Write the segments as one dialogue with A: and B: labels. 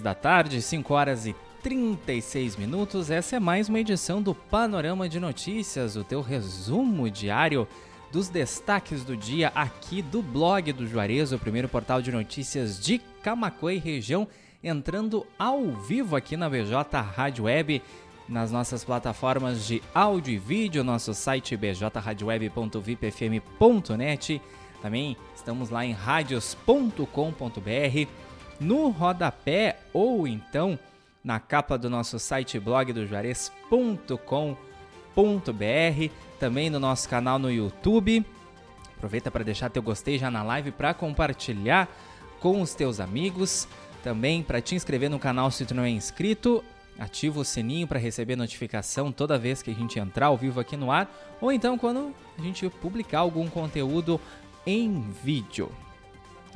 A: da tarde, 5 horas e 36 minutos. Essa é mais uma edição do Panorama de Notícias, o teu resumo diário dos destaques do dia aqui do blog do Juarez, o primeiro portal de notícias de Camacuã e região, entrando ao vivo aqui na BJ Rádio Web, nas nossas plataformas de áudio e vídeo, nosso site bjradioweb.vipfm.net. Também estamos lá em radios.com.br no rodapé ou então na capa do nosso site blog do juarez.com.br, também no nosso canal no YouTube. Aproveita para deixar teu gostei já na live para compartilhar com os teus amigos, também para te inscrever no canal se tu não é inscrito, ativa o sininho para receber notificação toda vez que a gente entrar ao vivo aqui no ar, ou então quando a gente publicar algum conteúdo em vídeo.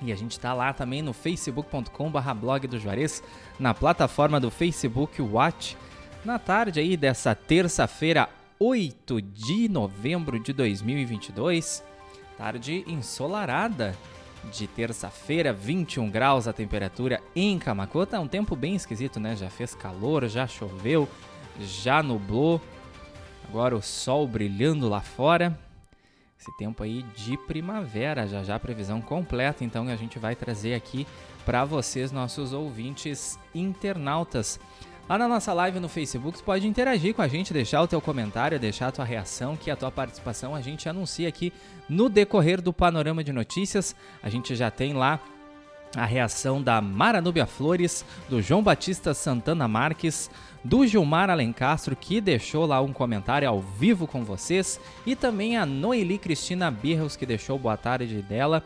A: E a gente está lá também no facebook.com.br blog do Juarez, na plataforma do Facebook Watch, na tarde aí dessa terça-feira, 8 de novembro de 2022, tarde ensolarada de terça-feira, 21 graus a temperatura em Camacuã. Tá um tempo bem esquisito, né? Já fez calor, já choveu, já nublou. Agora o sol brilhando lá fora esse tempo aí de primavera, já já previsão completa, então a gente vai trazer aqui para vocês, nossos ouvintes internautas. Lá na nossa live no Facebook, pode interagir com a gente, deixar o teu comentário, deixar a tua reação, que a tua participação a gente anuncia aqui no decorrer do Panorama de Notícias. A gente já tem lá a reação da Maranúbia Flores, do João Batista Santana Marques, do Gilmar Alencastro, que deixou lá um comentário ao vivo com vocês, e também a Noeli Cristina Birros, que deixou boa tarde dela.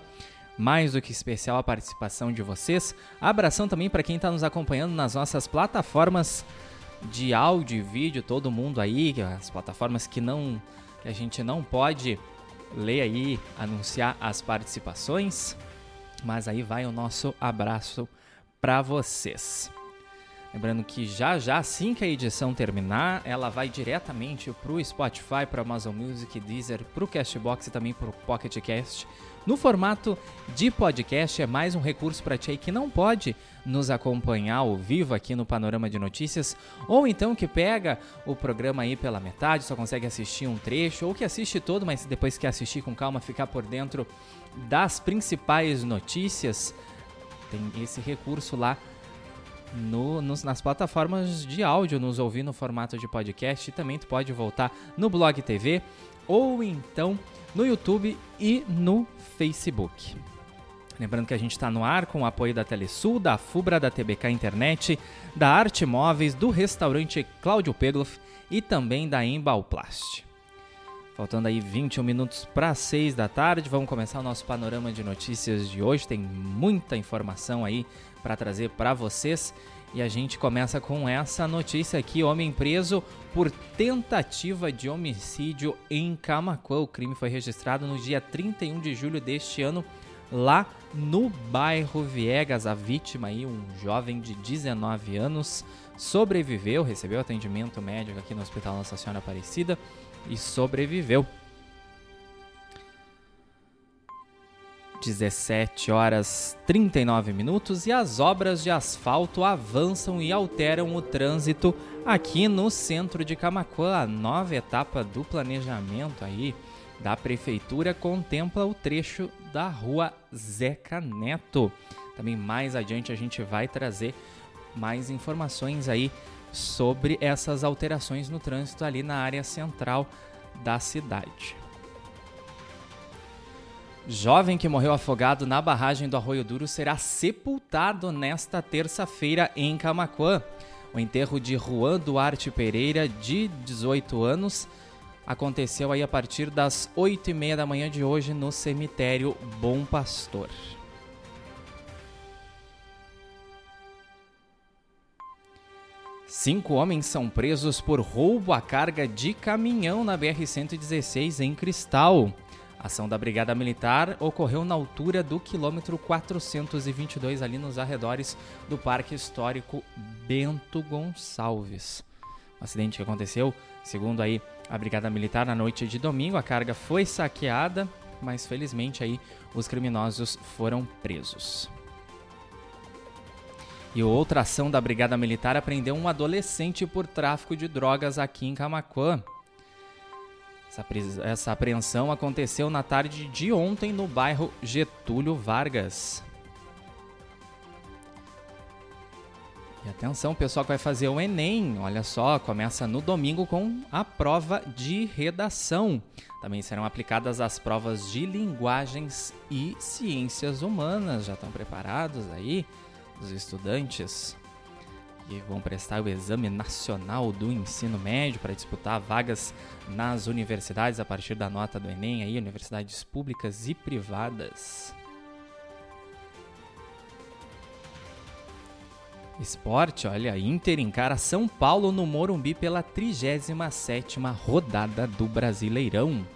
A: Mais do que especial a participação de vocês. Abração também para quem está nos acompanhando nas nossas plataformas de áudio e vídeo, todo mundo aí, as plataformas que não que a gente não pode ler aí, anunciar as participações. Mas aí vai o nosso abraço para vocês. Lembrando que já já, assim que a edição terminar, ela vai diretamente para o Spotify, para Amazon Music, Deezer, para o Castbox e também para o Pocket Cast. No formato de podcast, é mais um recurso para ti que não pode nos acompanhar ao vivo aqui no Panorama de Notícias, ou então que pega o programa aí pela metade, só consegue assistir um trecho, ou que assiste todo, mas depois que assistir com calma, ficar por dentro das principais notícias. Tem esse recurso lá no, nos, nas plataformas de áudio, nos ouvir no formato de podcast. E também tu pode voltar no Blog TV ou então no YouTube e no Facebook. Lembrando que a gente está no ar com o apoio da Telesul, da Fubra, da TBK Internet, da Arte Móveis, do restaurante Cláudio Pegloff e também da Embalplast. Faltando aí 21 minutos para 6 da tarde, vamos começar o nosso panorama de notícias de hoje. Tem muita informação aí para trazer para vocês. E a gente começa com essa notícia aqui: homem preso por tentativa de homicídio em Camacuã. O crime foi registrado no dia 31 de julho deste ano, lá no bairro Viegas. A vítima aí, um jovem de 19 anos, sobreviveu, recebeu atendimento médico aqui no Hospital Nossa Senhora Aparecida e sobreviveu. 17 horas 39 minutos e as obras de asfalto avançam e alteram o trânsito aqui no centro de Camacuã. A nova etapa do planejamento aí da prefeitura contempla o trecho da rua Zeca Neto. Também mais adiante a gente vai trazer mais informações aí sobre essas alterações no trânsito ali na área central da cidade. Jovem que morreu afogado na barragem do Arroio Duro será sepultado nesta terça-feira em Camacuã. O enterro de Juan Duarte Pereira, de 18 anos, aconteceu aí a partir das 8 e meia da manhã de hoje no cemitério Bom Pastor. Cinco homens são presos por roubo à carga de caminhão na BR-116 em Cristal. A ação da Brigada Militar ocorreu na altura do quilômetro 422, ali nos arredores do Parque Histórico Bento Gonçalves. O acidente que aconteceu, segundo aí a Brigada Militar, na noite de domingo, a carga foi saqueada, mas felizmente aí os criminosos foram presos. E outra ação da Brigada Militar apreendeu um adolescente por tráfico de drogas aqui em Camacuã. Essa, essa apreensão aconteceu na tarde de ontem no bairro Getúlio Vargas. E atenção, pessoal que vai fazer o Enem, olha só, começa no domingo com a prova de redação. Também serão aplicadas as provas de linguagens e ciências humanas. Já estão preparados aí os estudantes que vão prestar o exame nacional do ensino médio para disputar vagas nas universidades a partir da nota do Enem aí, universidades públicas e privadas. Esporte, olha, Inter encara São Paulo no Morumbi pela 37ª rodada do Brasileirão.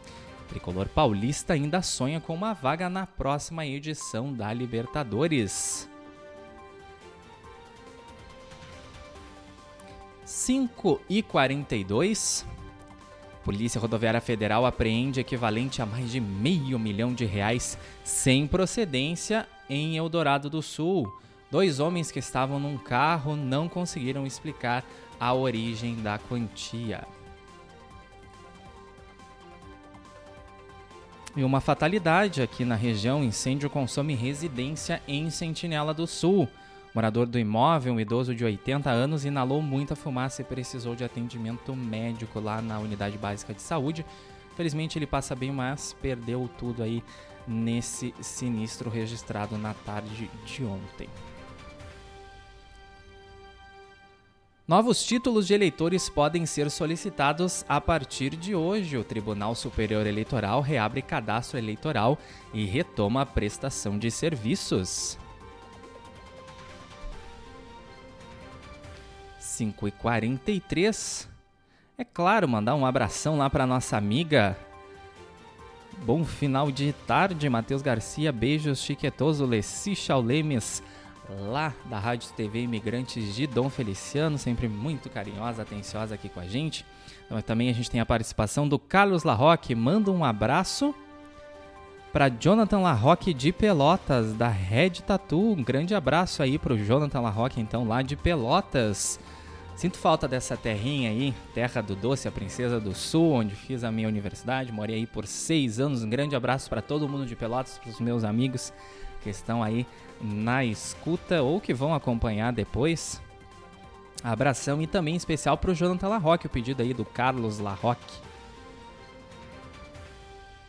A: O tricolor paulista ainda sonha com uma vaga na próxima edição da Libertadores. 5 e 42. Polícia Rodoviária Federal apreende equivalente a mais de meio milhão de reais sem procedência em Eldorado do Sul. Dois homens que estavam num carro não conseguiram explicar a origem da quantia. E uma fatalidade aqui na região: incêndio consome residência em Sentinela do Sul. Morador do imóvel, um idoso de 80 anos, inalou muita fumaça e precisou de atendimento médico lá na unidade básica de saúde. Felizmente ele passa bem, mas perdeu tudo aí nesse sinistro registrado na tarde de ontem. Novos títulos de eleitores podem ser solicitados a partir de hoje. O Tribunal Superior Eleitoral reabre cadastro eleitoral e retoma a prestação de serviços. 5 e 43 É claro, mandar um abração lá para nossa amiga. Bom final de tarde, Matheus Garcia. Beijos chiquetoso, Leci Chaulemes lá da Rádio TV Imigrantes de Dom Feliciano, sempre muito carinhosa, atenciosa aqui com a gente. Então, também a gente tem a participação do Carlos Larroque, manda um abraço para Jonathan Larroque de Pelotas, da Red Tattoo. Um grande abraço aí para o Jonathan Larroque, então, lá de Pelotas. Sinto falta dessa terrinha aí, terra do doce, a princesa do sul, onde fiz a minha universidade. Morei aí por seis anos. Um grande abraço para todo mundo de Pelotas, para os meus amigos que estão aí na escuta ou que vão acompanhar depois. Abração e também especial para o Jonathan Larroque, o pedido aí do Carlos Larroque.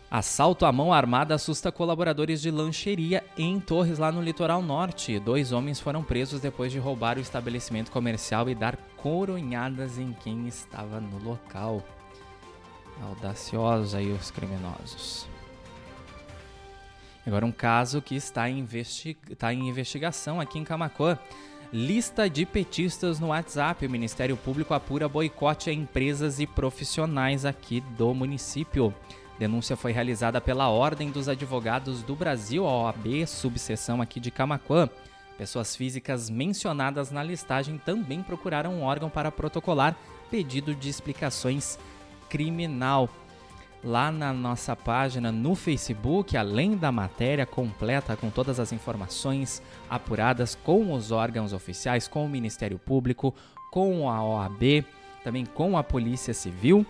A: Assalto à mão armada assusta colaboradores de lancheria em Torres, lá no litoral norte. Dois homens foram presos depois de roubar o estabelecimento comercial e dar coronhadas em quem estava no local. Audaciosos aí os criminosos. Agora um caso que está em, está em investigação aqui em Camacuã. Lista de petistas no WhatsApp. O Ministério Público apura boicote a empresas e profissionais aqui do município. Denúncia foi realizada pela Ordem dos Advogados do Brasil, a OAB, subseção aqui de Camacuã. Pessoas físicas mencionadas na listagem também procuraram um órgão para protocolar pedido de explicações criminal lá na nossa página no Facebook, além da matéria completa com todas as informações apuradas com os órgãos oficiais, com o Ministério Público, com a OAB, também com a Polícia Civil.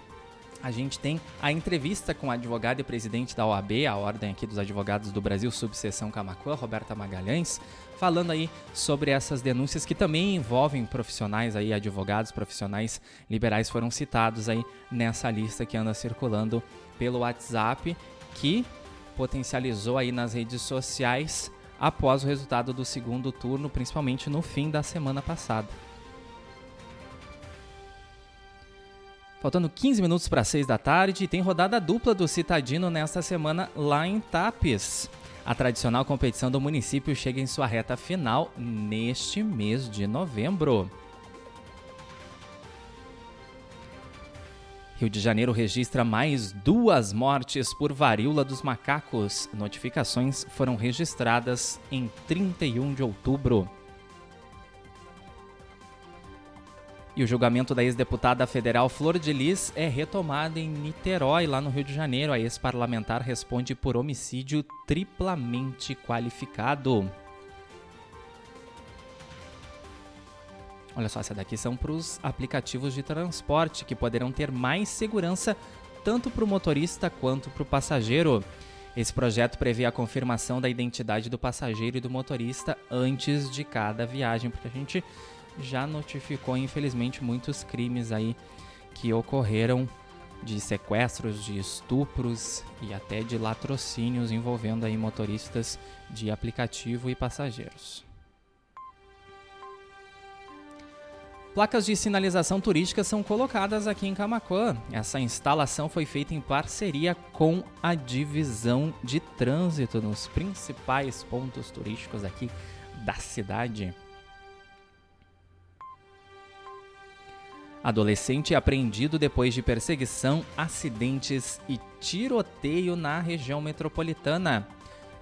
A: A gente tem a entrevista com a advogada e presidente da OAB, a Ordem aqui dos Advogados do Brasil, subseção Camacuã, Roberta Magalhães, falando aí sobre essas denúncias que também envolvem profissionais aí, advogados, profissionais liberais foram citados aí nessa lista que anda circulando pelo WhatsApp que potencializou aí nas redes sociais após o resultado do segundo turno, principalmente no fim da semana passada. Faltando 15 minutos para 6 da tarde, tem rodada dupla do Citadino nesta semana lá em Tapes. A tradicional competição do município chega em sua reta final neste mês de novembro. Rio de Janeiro registra mais duas mortes por varíola dos macacos. Notificações foram registradas em 31 de outubro. E o julgamento da ex-deputada federal Flor de Lis é retomado em Niterói, lá no Rio de Janeiro. A ex-parlamentar responde por homicídio triplamente qualificado. Olha só, essa daqui são para os aplicativos de transporte que poderão ter mais segurança tanto para o motorista quanto para o passageiro. Esse projeto prevê a confirmação da identidade do passageiro e do motorista antes de cada viagem, porque a gente já notificou, infelizmente, muitos crimes aí que ocorreram de sequestros, de estupros e até de latrocínios envolvendo aí motoristas de aplicativo e passageiros. Placas de sinalização turística são colocadas aqui em Camacuã. Essa instalação foi feita em parceria com a divisão de trânsito nos principais pontos turísticos aqui da cidade. Adolescente apreendido depois de perseguição, acidentes e tiroteio na região metropolitana.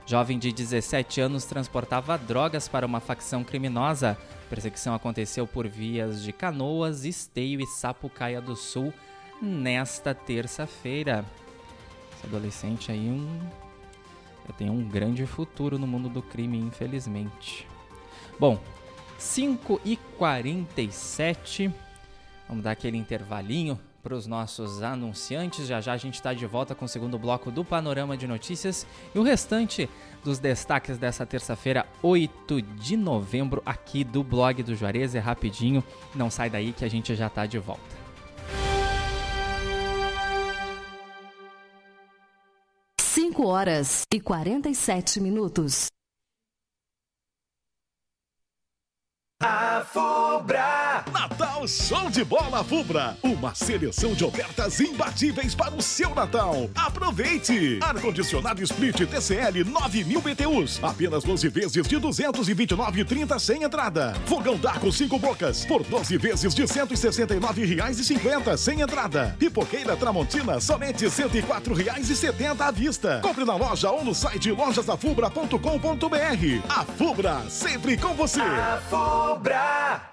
A: Jovem de 17 anos transportava drogas para uma facção criminosa. Perseguição aconteceu por vias de Canoas, Esteio e Sapucaia do Sul nesta terça-feira. Esse adolescente aí um tem um grande futuro no mundo do crime, infelizmente. Bom, 5 e 47 Vamos dar aquele intervalinho para os nossos anunciantes. Já já a gente está de volta com o segundo bloco do Panorama de Notícias e o restante dos destaques dessa terça-feira, 8 de novembro, aqui do blog do Juarez. É rapidinho, não sai daí que a gente já está de volta.
B: Cinco horas e 47 minutos.
C: A Show de Bola Fubra! Uma seleção de ofertas imbatíveis para o seu Natal. Aproveite! Ar-condicionado Split TCL 9000 BTUs. Apenas 12 vezes de 229,30 sem entrada. Fogão Daco 5 bocas por 12 vezes de R$ 169,50 sem entrada. Pipoqueira Tramontina somente R$ 104,70 à vista. Compre na loja ou no site lojasafubra.com.br. A Fubra, sempre com você! A Fubra.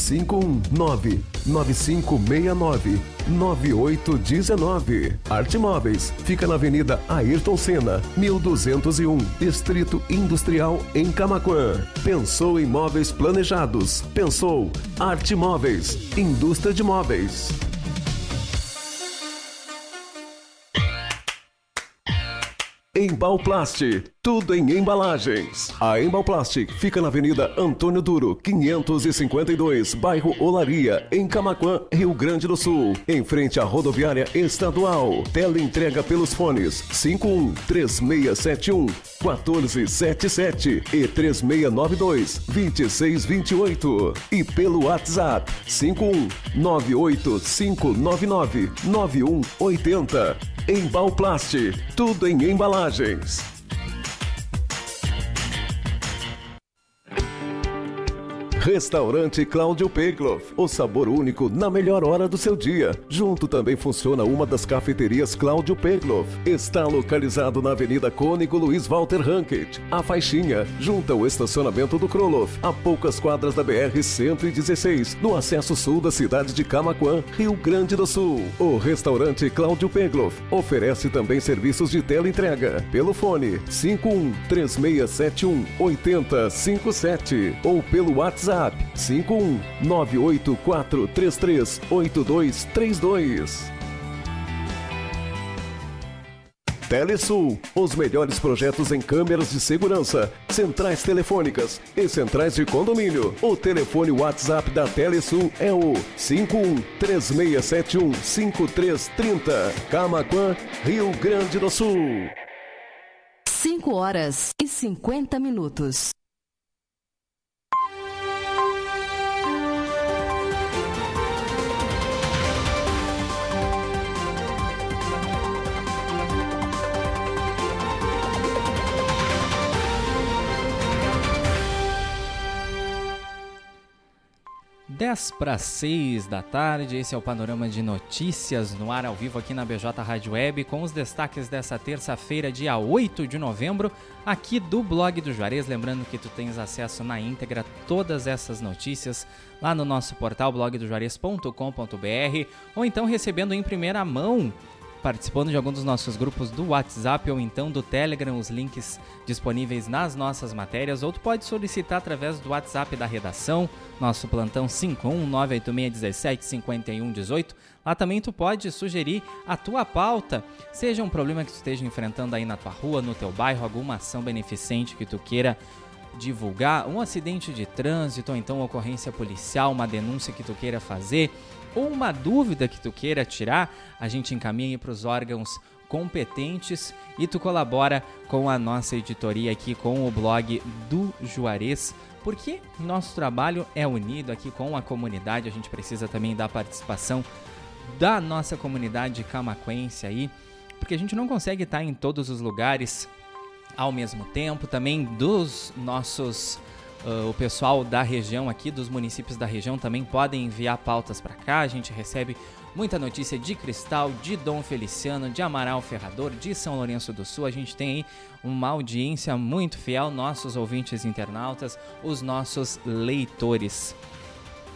D: 519 9569 9819. Arte Móveis fica na Avenida Ayrton Senna, 1201, Distrito Industrial em Camaquã. Pensou em móveis planejados? Pensou Arte Móveis, indústria de móveis. Embalplast, tudo em embalagens. A Embalplast fica na Avenida Antônio Duro, 552, bairro Olaria, em Camaquã, Rio Grande do Sul, em frente à rodoviária estadual. Tela entrega pelos fones 51 3671 1477 e 3692 2628 e pelo WhatsApp 51 98599 9180. Embalplast, tudo em embalagens. Restaurante Cláudio Pegloff, o sabor único na melhor hora do seu dia. Junto também funciona uma das cafeterias Cláudio Pegloff. Está localizado na Avenida Cônigo Luiz Walter Hankett, a faixinha, junto ao estacionamento do Kroloff, a poucas quadras da BR-116, no acesso sul da cidade de Camaquã, Rio Grande do Sul. O restaurante Cláudio Pegloff oferece também serviços de teleentrega pelo fone 51 3671 8057 ou pelo WhatsApp WhatsApp 51 984338232. Telesul, os melhores projetos em câmeras de segurança, centrais telefônicas e centrais de condomínio. O telefone WhatsApp da Telesul é o 51 3671 5330. Camaquã, Rio Grande do Sul.
B: 5 horas e 50 minutos.
A: 10 para 6 da tarde, esse é o panorama de notícias no ar ao vivo aqui na BJ Rádio Web, com os destaques dessa terça-feira, dia 8 de novembro, aqui do blog do Juarez. Lembrando que tu tens acesso na íntegra a todas essas notícias lá no nosso portal blogdojuarez.com.br ou então recebendo em primeira mão participando de algum dos nossos grupos do WhatsApp ou então do Telegram, os links disponíveis nas nossas matérias, ou tu pode solicitar através do WhatsApp da redação, nosso plantão 51986175118. Lá também tu pode sugerir a tua pauta, seja um problema que tu esteja enfrentando aí na tua rua, no teu bairro, alguma ação beneficente que tu queira divulgar, um acidente de trânsito ou então uma ocorrência policial, uma denúncia que tu queira fazer, ou uma dúvida que tu queira tirar, a gente encaminha para os órgãos competentes e tu colabora com a nossa editoria aqui com o blog do Juarez, porque nosso trabalho é unido aqui com a comunidade, a gente precisa também da participação da nossa comunidade camaquense aí, porque a gente não consegue estar em todos os lugares ao mesmo tempo, também dos nossos Uh, o pessoal da região aqui, dos municípios da região, também podem enviar pautas para cá. A gente recebe muita notícia de Cristal, de Dom Feliciano, de Amaral Ferrador, de São Lourenço do Sul. A gente tem aí uma audiência muito fiel, nossos ouvintes internautas, os nossos leitores.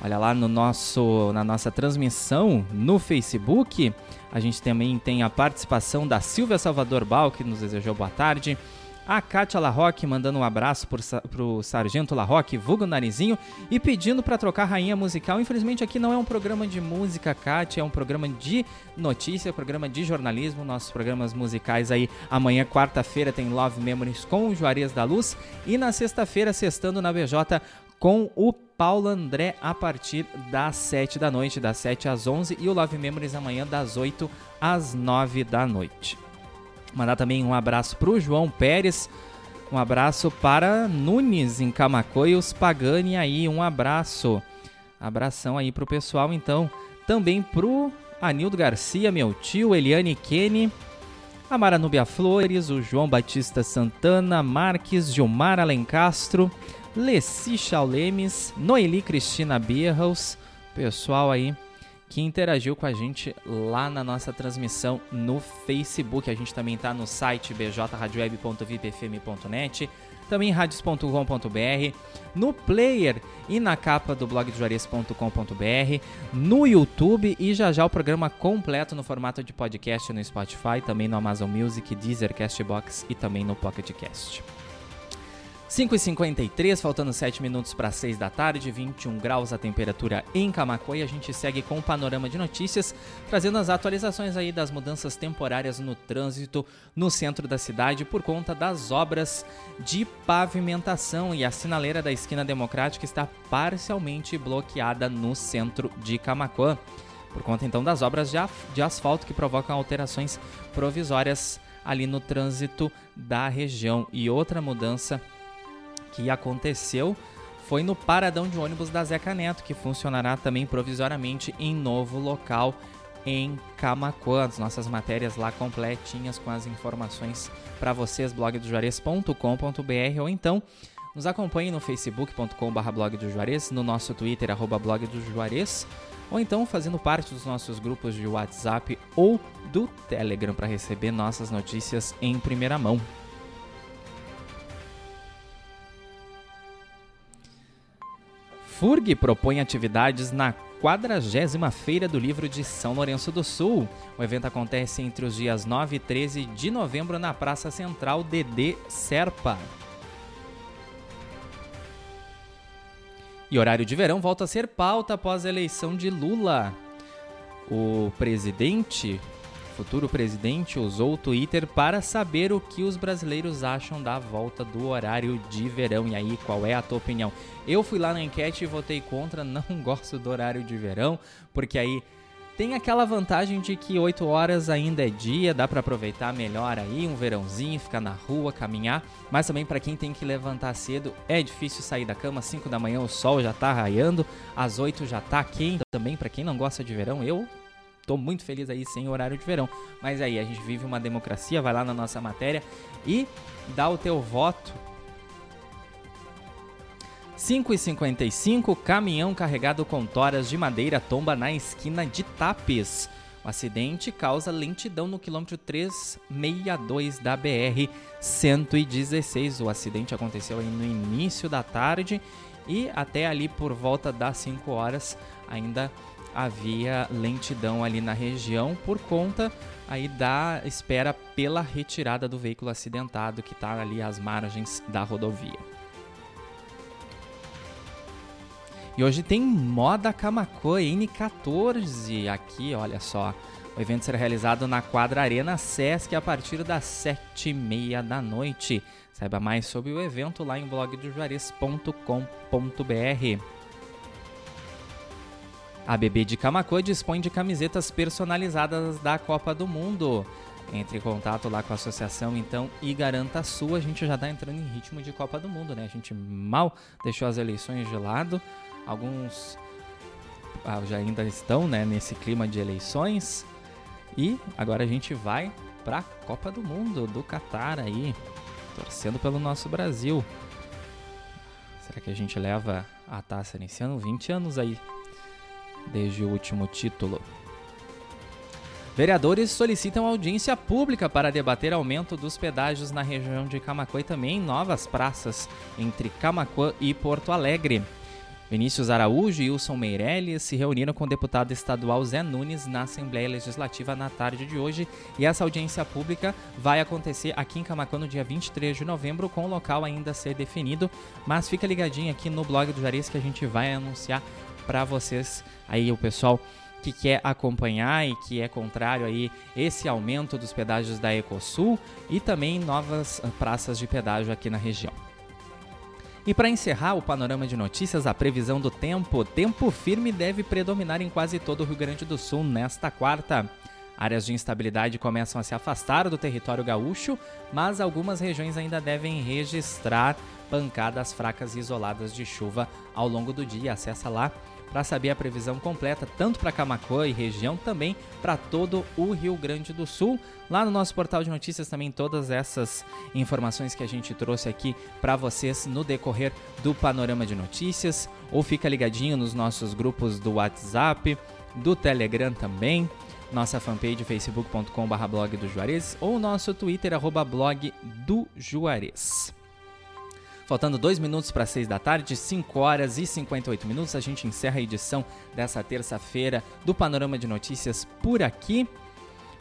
A: Olha lá no nosso, na nossa transmissão no Facebook, a gente também tem a participação da Silvia Salvador Bal, que nos desejou boa tarde. A Kátia Larroque mandando um abraço pro, pro Sargento Larroque, vulgo Narizinho, e pedindo para trocar rainha musical. Infelizmente aqui não é um programa de música, Kátia, é um programa de notícia, programa de jornalismo. Nossos programas musicais aí, amanhã, quarta-feira, tem Love Memories com o Juarez da Luz. E na sexta-feira, sextando na BJ, com o Paulo André a partir das 7 da noite, das 7 às 11 e o Love Memories amanhã das 8 às 9 da noite. Mandar também um abraço para o João Pérez. Um abraço para Nunes em Camacô e os Pagani aí. Um abraço. Abração aí pro pessoal, então. Também pro Anildo Garcia, meu tio, Eliane Kenny, a Maranúbia Flores, o João Batista Santana, Marques, Gilmar Alencastro, Leci Chaulemes, Noeli Cristina Bierhaus, pessoal aí que interagiu com a gente lá na nossa transmissão no Facebook. A gente também está no site bjradioweb.vipfm.net, também radios.com.br, no player e na capa do blog Juarez.com.br, no YouTube e já já o programa completo no formato de podcast no Spotify, também no Amazon Music, Deezer, Castbox e também no Pocket Cast. 5h53, faltando 7 minutos para 6 da tarde, 21 graus a temperatura em Camacoa e a gente segue com o panorama de notícias, trazendo as atualizações aí das mudanças temporárias no trânsito no centro da cidade por conta das obras de pavimentação e a sinaleira da esquina democrática está parcialmente bloqueada no centro de Camacoa. Por conta então das obras de asfalto que provocam alterações provisórias ali no trânsito da região. E outra mudança que aconteceu foi no paradão de ônibus da Zeca Neto, que funcionará também provisoriamente em novo local em Camacuã. As nossas matérias lá completinhas com as informações para vocês, blogdojuarez.com.br ou então nos acompanhe no facebook.com.br blog do Juarez, no nosso Twitter, arroba blog do Juarez, ou então fazendo parte dos nossos grupos de WhatsApp ou do Telegram para receber nossas notícias em primeira mão. FURG propõe atividades na 40 Feira do Livro de São Lourenço do Sul. O evento acontece entre os dias 9 e 13 de novembro na Praça Central DD Serpa. E horário de verão volta a ser pauta após a eleição de Lula. O presidente futuro presidente usou o Twitter para saber o que os brasileiros acham da volta do horário de verão. E aí, qual é a tua opinião? Eu fui lá na enquete e votei contra, não gosto do horário de verão, porque aí tem aquela vantagem de que 8 horas ainda é dia, dá para aproveitar melhor aí, um verãozinho, ficar na rua, caminhar, mas também para quem tem que levantar cedo, é difícil sair da cama, 5 da manhã o sol já tá raiando, às 8 já tá quente, também para quem não gosta de verão, eu tô muito feliz aí sem horário de verão. Mas aí, a gente vive uma democracia, vai lá na nossa matéria e dá o teu voto 5h55, caminhão carregado com toras de madeira tomba na esquina de Tapes. O acidente causa lentidão no quilômetro 362 da BR 116. O acidente aconteceu no início da tarde e até ali por volta das 5 horas ainda havia lentidão ali na região por conta aí da espera pela retirada do veículo acidentado que está ali às margens da rodovia. E hoje tem Moda Camacoa N14 aqui, olha só. O evento será realizado na quadra Arena Sesc a partir das sete e meia da noite. Saiba mais sobre o evento lá em blogdojuarez.com.br. A BB de Camacoa dispõe de camisetas personalizadas da Copa do Mundo. Entre em contato lá com a associação então e garanta a sua. A gente já está entrando em ritmo de Copa do Mundo, né? A gente mal deixou as eleições de lado. Alguns ah, já ainda estão né, nesse clima de eleições. E agora a gente vai para a Copa do Mundo do Catar aí, torcendo pelo nosso Brasil. Será que a gente leva a taça nesse ano? 20 anos aí, desde o último título. Vereadores solicitam audiência pública para debater aumento dos pedágios na região de Camacuã e também novas praças entre Camacuã e Porto Alegre. Vinícius Araújo e Wilson Meirelles se reuniram com o deputado estadual Zé Nunes na Assembleia Legislativa na tarde de hoje e essa audiência pública vai acontecer aqui em Camacuã no dia 23 de novembro com o local ainda a ser definido, mas fica ligadinho aqui no blog do Juarez que a gente vai anunciar para vocês aí o pessoal que quer acompanhar e que é contrário aí esse aumento dos pedágios da Ecosul e também novas praças de pedágio aqui na região. E para encerrar o panorama de notícias, a previsão do tempo. Tempo firme deve predominar em quase todo o Rio Grande do Sul nesta quarta. Áreas de instabilidade começam a se afastar do território gaúcho, mas algumas regiões ainda devem registrar pancadas fracas e isoladas de chuva ao longo do dia. Acessa lá para saber a previsão completa, tanto para Camacuã e região, também para todo o Rio Grande do Sul. Lá no nosso portal de notícias também todas essas informações que a gente trouxe aqui para vocês no decorrer do panorama de notícias. Ou fica ligadinho nos nossos grupos do WhatsApp, do Telegram também nossa fanpage facebook.com.br blog do Juarez ou nosso Twitter, arroba blog do Juarez. Faltando dois minutos para seis da tarde, 5 horas e 58 minutos, a gente encerra a edição dessa terça-feira do Panorama de Notícias por aqui.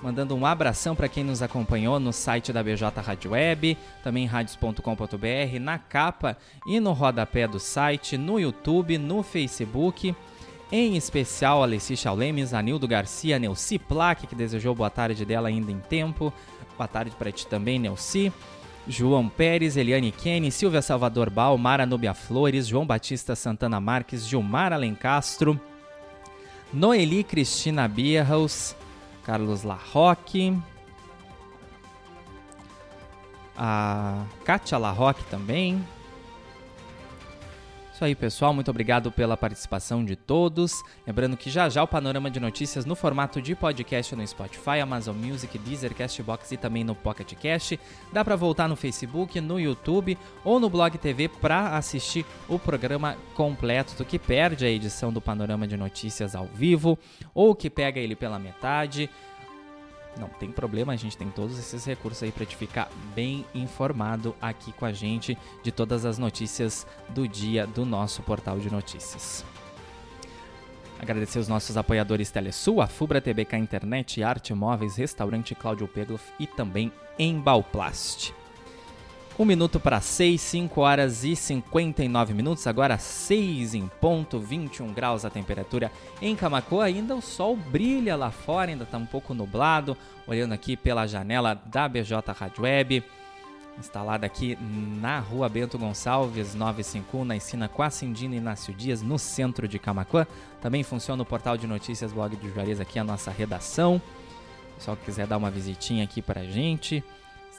A: Mandando um abração para quem nos acompanhou no site da BJ Rádio Web, também radios.com.br, na capa e no rodapé do site, no YouTube, no Facebook. Em especial, Alessi Chaulemes, Anildo Garcia, Neuci Plaque, que desejou boa tarde dela ainda em tempo. Boa tarde para ti também, Neuci. João Pérez, Eliane Kenny, Silvia Salvador Bal, Mara Nubia Flores, João Batista Santana Marques, Gilmar Alencastro, Noeli Cristina Bierhaus, Carlos Larroque, a Kátia Larroque também, isso aí, pessoal. Muito obrigado pela participação de todos. Lembrando que já já o panorama de notícias no formato de podcast no Spotify, Amazon Music, Deezer, Castbox e também no Pocket Cast. Dá para voltar no Facebook, no YouTube ou no Blog TV para assistir o programa completo. Do que perde a edição do panorama de notícias ao vivo ou que pega ele pela metade não tem problema, a gente tem todos esses recursos aí para te ficar bem informado aqui com a gente de todas as notícias do dia do nosso portal de notícias. Agradecer os nossos apoiadores Telesul, a Fubra TBK Internet, Arte Móveis, Restaurante Cláudio Pegloff e também Embalplast. Um minuto para 6, 5 horas e 59 minutos, agora 6 em ponto, 21 graus a temperatura em Camacoa. Ainda o sol brilha lá fora, ainda está um pouco nublado. Olhando aqui pela janela da BJ Rádio Web, instalada aqui na rua Bento Gonçalves 951, na esquina com a Cindina Inácio Dias, no centro de Camacoa. Também funciona o portal de notícias Blog do Juarez, aqui a nossa redação. Só que quiser dar uma visitinha aqui para a gente.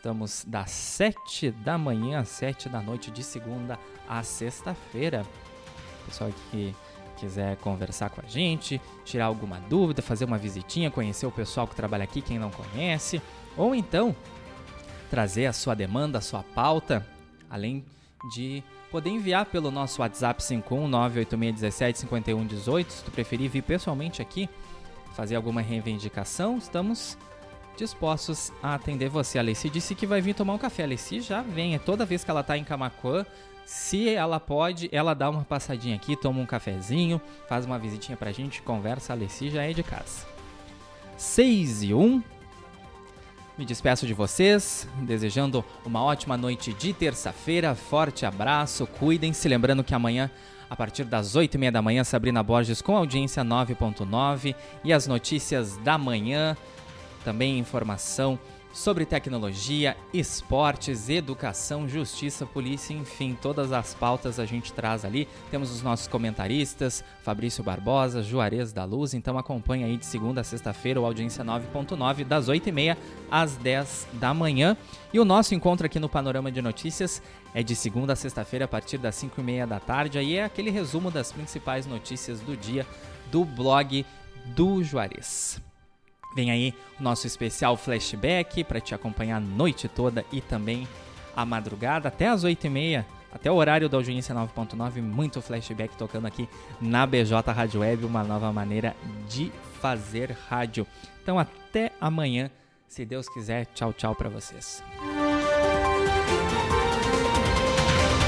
A: Estamos das 7 da manhã às 7 da noite, de segunda a sexta-feira. Pessoal que quiser conversar com a gente, tirar alguma dúvida, fazer uma visitinha, conhecer o pessoal que trabalha aqui, quem não conhece, ou então trazer a sua demanda, a sua pauta, além de poder enviar pelo nosso WhatsApp 51986175118. Se tu preferir vir pessoalmente aqui, fazer alguma reivindicação, estamos dispostos a atender você. A Alessi disse que vai vir tomar um café. A Alessi já vem, é toda vez que ela está em Camacuã, se ela pode, ela dá uma passadinha aqui, toma um cafezinho, faz uma visitinha pra gente, conversa. A Alessi já é de casa. 6 e 1. Me despeço de vocês, desejando uma ótima noite de terça-feira. Forte abraço, cuidem-se. Lembrando que amanhã, a partir das 8 e meia da manhã, Sabrina Borges com audiência 9.9 e as notícias da manhã. Também informação sobre tecnologia, esportes, educação, justiça, polícia, enfim, todas as pautas a gente traz ali. Temos os nossos comentaristas, Fabrício Barbosa, Juarez da Luz, então acompanha aí de segunda a sexta-feira o Audiência 9.9, das 8h30 às 10 da manhã. E o nosso encontro aqui no Panorama de Notícias é de segunda a sexta-feira a partir das 5h30 da tarde. Aí é aquele resumo das principais notícias do dia do blog do Juarez. Vem aí o nosso especial flashback para te acompanhar a noite toda e também a madrugada, até as 8h30, até o horário da audiência 9.9, muito flashback tocando aqui na BJ Rádio Web, uma nova maneira de fazer rádio. Então até amanhã, se Deus quiser. Tchau, tchau para vocês.